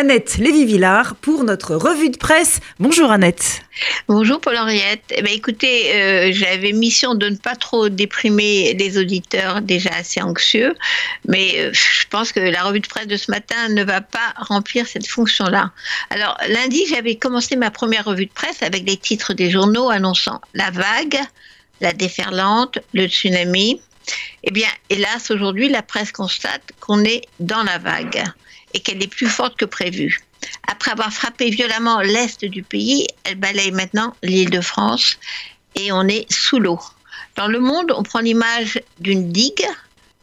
Annette Lévy-Villard pour notre revue de presse. Bonjour Annette. Bonjour Paul-Henriette. Eh ben, écoutez, euh, j'avais mission de ne pas trop déprimer les auditeurs déjà assez anxieux, mais euh, je pense que la revue de presse de ce matin ne va pas remplir cette fonction-là. Alors lundi, j'avais commencé ma première revue de presse avec les titres des journaux annonçant la vague, la déferlante, le tsunami. Eh bien, hélas, aujourd'hui, la presse constate qu'on est dans la vague et qu'elle est plus forte que prévu. Après avoir frappé violemment l'est du pays, elle balaye maintenant l'île de France et on est sous l'eau. Dans le monde, on prend l'image d'une digue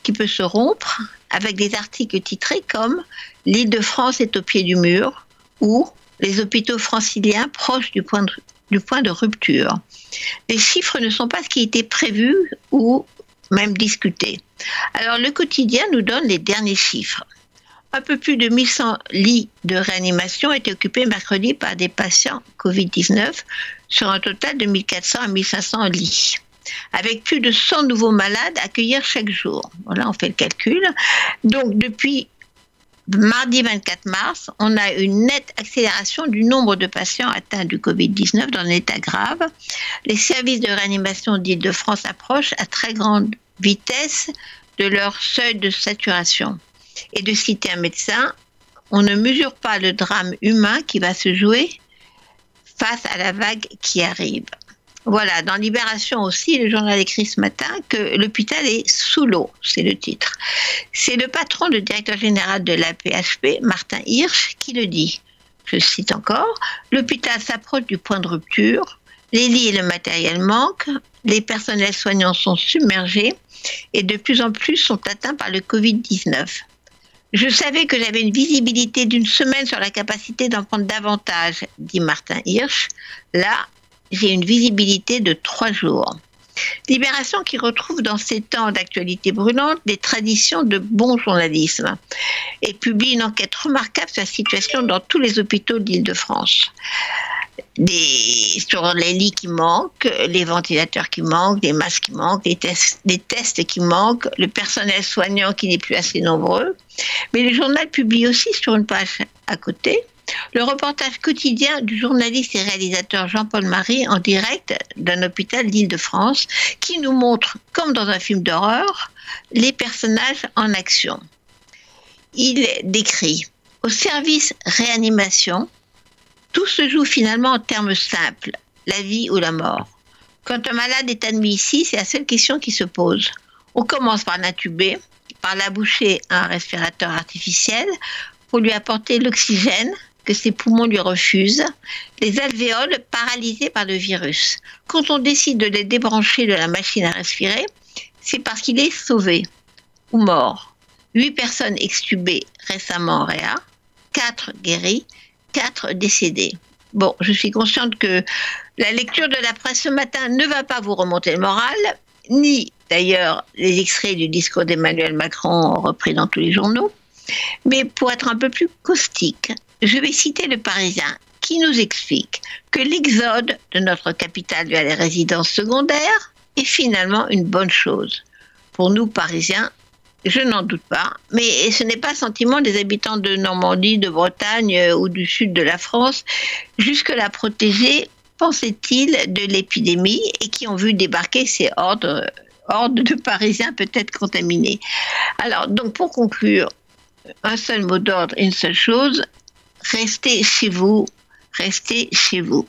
qui peut se rompre avec des articles titrés comme L'île de France est au pied du mur ou Les hôpitaux franciliens proches du point de, du point de rupture. Les chiffres ne sont pas ce qui était prévu ou même discuté. Alors le quotidien nous donne les derniers chiffres un peu plus de 1100 lits de réanimation étaient occupés mercredi par des patients Covid-19 sur un total de 1400 à 1500 lits avec plus de 100 nouveaux malades accueillis chaque jour. Voilà, on fait le calcul. Donc, depuis mardi 24 mars, on a une nette accélération du nombre de patients atteints du Covid-19 dans un état grave. Les services de réanimation d'Île-de-France approchent à très grande vitesse de leur seuil de saturation et de citer un médecin, on ne mesure pas le drame humain qui va se jouer face à la vague qui arrive. Voilà, dans Libération aussi, le journal écrit ce matin que l'hôpital est sous l'eau, c'est le titre. C'est le patron, le directeur général de la PHP, Martin Hirsch, qui le dit. Je cite encore, l'hôpital s'approche du point de rupture, les lits et le matériel manquent, les personnels soignants sont submergés et de plus en plus sont atteints par le Covid-19. Je savais que j'avais une visibilité d'une semaine sur la capacité d'en prendre davantage, dit Martin Hirsch. Là, j'ai une visibilité de trois jours. Libération qui retrouve dans ces temps d'actualité brûlante des traditions de bon journalisme et publie une enquête remarquable sur la situation dans tous les hôpitaux d'Île-de-France sur les lits qui manquent, les ventilateurs qui manquent, les masques qui manquent, tests, les tests qui manquent, le personnel soignant qui n'est plus assez nombreux. Mais le journal publie aussi sur une page à côté le reportage quotidien du journaliste et réalisateur Jean-Paul Marie en direct d'un hôpital d'Île-de-France qui nous montre, comme dans un film d'horreur, les personnages en action. Il décrit au service réanimation, tout se joue finalement en termes simples, la vie ou la mort. Quand un malade est admis ici, c'est la seule question qui se pose. On commence par l'intuber, par l'aboucher à un respirateur artificiel pour lui apporter l'oxygène que ses poumons lui refusent, les alvéoles paralysées par le virus. Quand on décide de les débrancher de la machine à respirer, c'est parce qu'il est sauvé ou mort. Huit personnes extubées récemment en réa, quatre guéries, quatre décédés. Bon, je suis consciente que la lecture de la presse ce matin ne va pas vous remonter le moral, ni d'ailleurs les extraits du discours d'Emmanuel Macron repris dans tous les journaux. Mais pour être un peu plus caustique, je vais citer le Parisien qui nous explique que l'exode de notre capitale vers les résidences secondaires est finalement une bonne chose. Pour nous, Parisiens, je n'en doute pas, mais ce n'est pas sentiment des habitants de Normandie, de Bretagne euh, ou du sud de la France, jusque-là protégés, pensait-il, de l'épidémie et qui ont vu débarquer ces hordes, de Parisiens peut-être contaminés. Alors, donc pour conclure, un seul mot d'ordre, une seule chose, restez chez vous, restez chez vous.